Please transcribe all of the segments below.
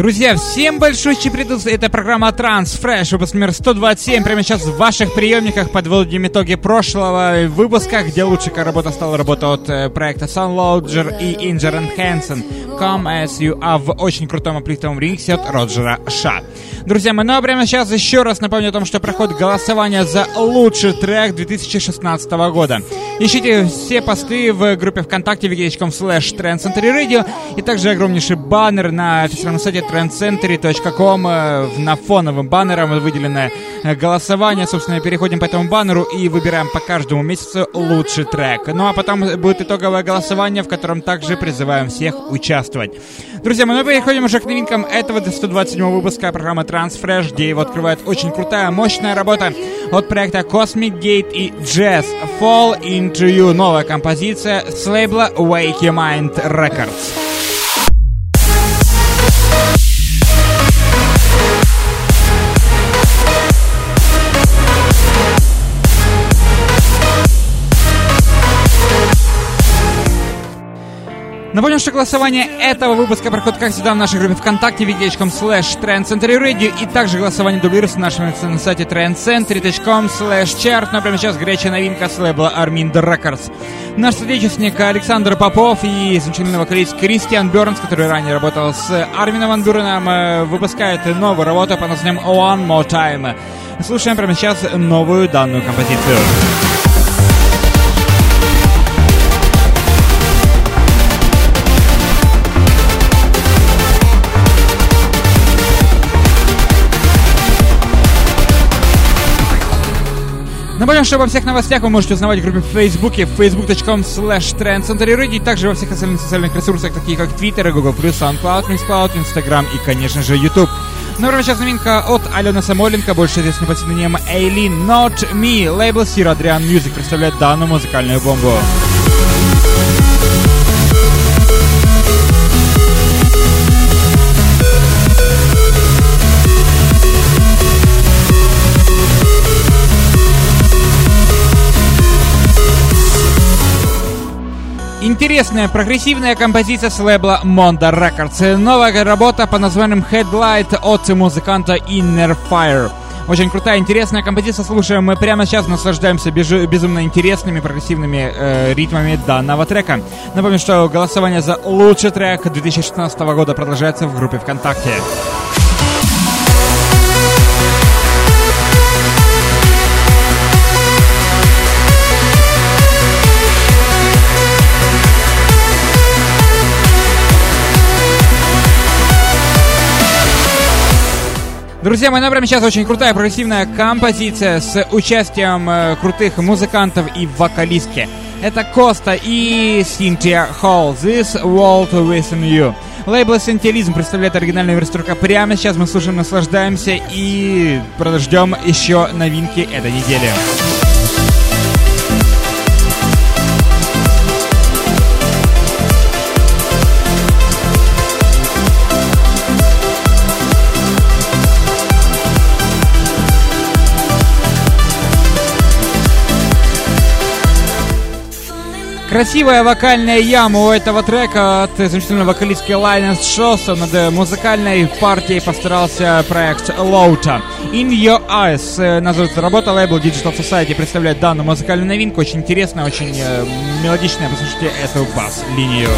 Друзья, всем большой привет! Это программа Transfresh, выпуск номер 127. Прямо сейчас в ваших приемниках подводим итоги прошлого выпуска, где лучшая работа стала работа от э, проекта Sunloader и Inger Hansen. Come As You Are в очень крутом аплифтовом ремиксе от Роджера Ша. Друзья мои, ну а прямо сейчас еще раз напомню о том, что проходит голосование за лучший трек 2016 года. Ищите все посты в группе ВКонтакте wiki.com slash Radio и также огромнейший баннер на официальном сайте trendcentury.com э, на фоновым баннером выделенное э, голосование. Собственно, переходим по этому баннеру и выбираем по каждому месяцу лучший трек. Ну а потом будет итоговое голосование, в котором также призываем всех участвовать. Друзья, мы переходим уже к новинкам этого 127 выпуска программы Transfresh, где его открывает очень крутая, мощная работа от проекта Cosmic Gate и Jazz Fall Into You. Новая композиция с лейбла Wake Your Mind Records. Напомню, что голосование этого выпуска проходит, как всегда, в нашей группе ВКонтакте, wiki.com slash trendcentury и также голосование дублируется на нашем на сайте trendcentury.com slash chart. Но прямо сейчас горячая новинка с лейбла Armin Records. Наш соотечественник Александр Попов и замечательный вокалист Кристиан Бернс, который ранее работал с Армином Ван э, выпускает новую работу под названием One More Time. Слушаем прямо сейчас новую данную композицию. Напомню, что обо всех новостях вы можете узнавать в группе в Фейсбуке facebook.com slash trendcenterradio и также во всех остальных социальных ресурсах, такие как Twitter, Google+, SoundCloud, Mixcloud, Instagram и, конечно же, YouTube. Ну, прямо сейчас новинка от Алены Самойленко, больше известна под псевдонимом Эйлин Not Me. Лейбл Sir Adrian Music представляет данную музыкальную бомбу. Интересная прогрессивная композиция с лейбла Mondo Records. Новая работа по названием Headlight от музыканта Inner Fire. Очень крутая, интересная композиция. Слушаем мы прямо сейчас, наслаждаемся безумно интересными прогрессивными э, ритмами данного трека. Напомню, что голосование за лучший трек 2016 года продолжается в группе ВКонтакте. Друзья мои, прямо сейчас очень крутая прогрессивная композиция с участием э, крутых музыкантов и вокалистки. Это Коста и Синтия Холл. This World Within You. Лейбл Сентиализм представляет оригинальную версию прямо сейчас. Мы слушаем, наслаждаемся и подождем еще новинки этой недели. Красивая вокальная яма у этого трека от замечательной вокалистки Лайнес Шосса. Над музыкальной партией постарался проект Лоута. In Your Eyes э, называется работа. Лейбл Digital Society представляет данную музыкальную новинку. Очень интересная, очень э, мелодичная. Послушайте эту бас-линию.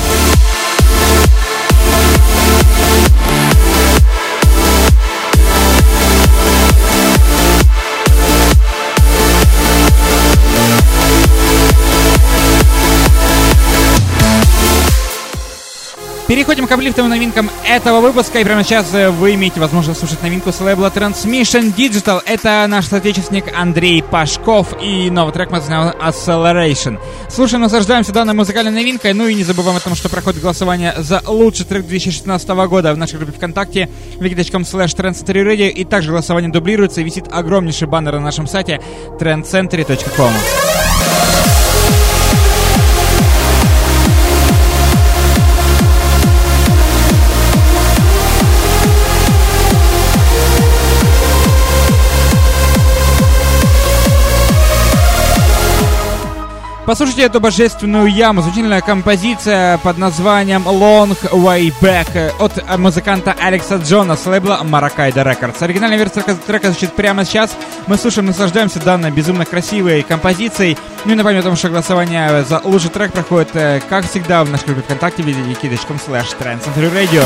Переходим к облифтовым новинкам этого выпуска. И прямо сейчас э, вы имеете возможность слушать новинку с лейбла Transmission Digital. Это наш соотечественник Андрей Пашков и новый трек называется Acceleration. Слушаем, наслаждаемся данной музыкальной новинкой. Ну и не забываем о том, что проходит голосование за лучший трек 2016 года в нашей группе ВКонтакте wiki.com slash trendcentury и также голосование дублируется и висит огромнейший баннер на нашем сайте trendcentury.com. Послушайте эту божественную яму, звучительная композиция под названием Long Way Back от музыканта Алекса Джона с лейбла Maracaido Records. Оригинальная версия трека звучит прямо сейчас. Мы слушаем, наслаждаемся данной безумно красивой композицией. Ну и напомню о том, что голосование за лучший трек проходит, э, как всегда, в нашей группе ВКонтакте wiki.com slash Radio.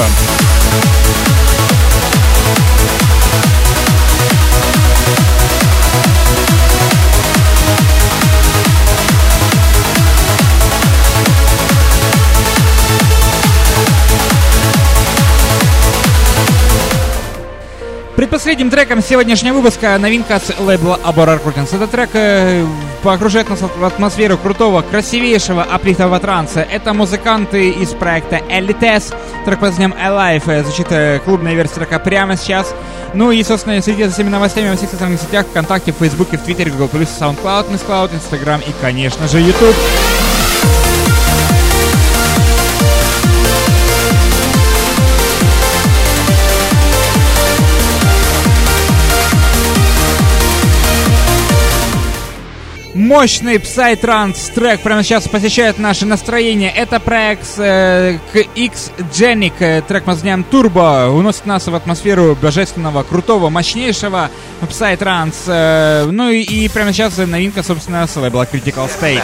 Предпоследним треком сегодняшнего выпуска новинка с лейбла Abora Recordings. Этот трек э, погружает нас в атмосферу крутого, красивейшего аплифтового транса. Это музыканты из проекта Elites. Трек под названием Alive. Э, звучит э, клубная версия трека прямо сейчас. Ну и, собственно, следите за всеми новостями во всех социальных сетях, ВКонтакте, в Фейсбуке, в Твиттере, Google+, SoundCloud, MissCloud, Instagram и, конечно же, YouTube. Мощный Psytrance трек прямо сейчас посещает наше настроение. Это проект э, X Genic, э, трек под названием Turbo, уносит нас в атмосферу божественного, крутого, мощнейшего Psytrance. Э, ну и, и прямо сейчас новинка, собственно, с лейбла Critical State.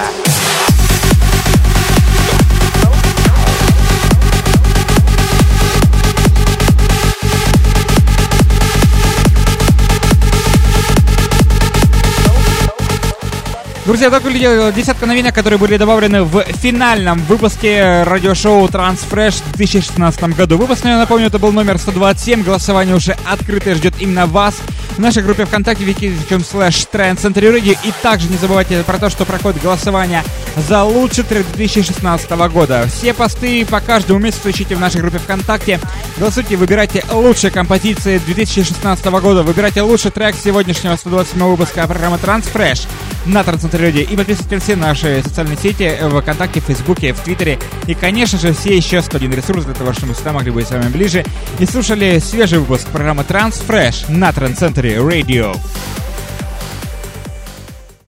Друзья, так выглядела десятка новинок, которые были добавлены в финальном выпуске радиошоу Transfresh в 2016 году. Выпуск, я напомню, это был номер 127. Голосование уже открытое ждет именно вас в нашей группе ВКонтакте wiki.com slash Radio. И также не забывайте про то, что проходит голосование за лучший трек 2016 года. Все посты по каждому месяцу ищите в нашей группе ВКонтакте. Голосуйте, выбирайте лучшие композиции 2016 года. Выбирайте лучший трек сегодняшнего 127 выпуска программы Transfresh на Трансцентроде. И подписывайтесь на все наши социальные сети в ВКонтакте, в Фейсбуке, в Твиттере. И, конечно же, все еще 101 ресурс для того, чтобы мы всегда могли быть с вами ближе. И слушали свежий выпуск программы Transfresh на Трансцентре Radio.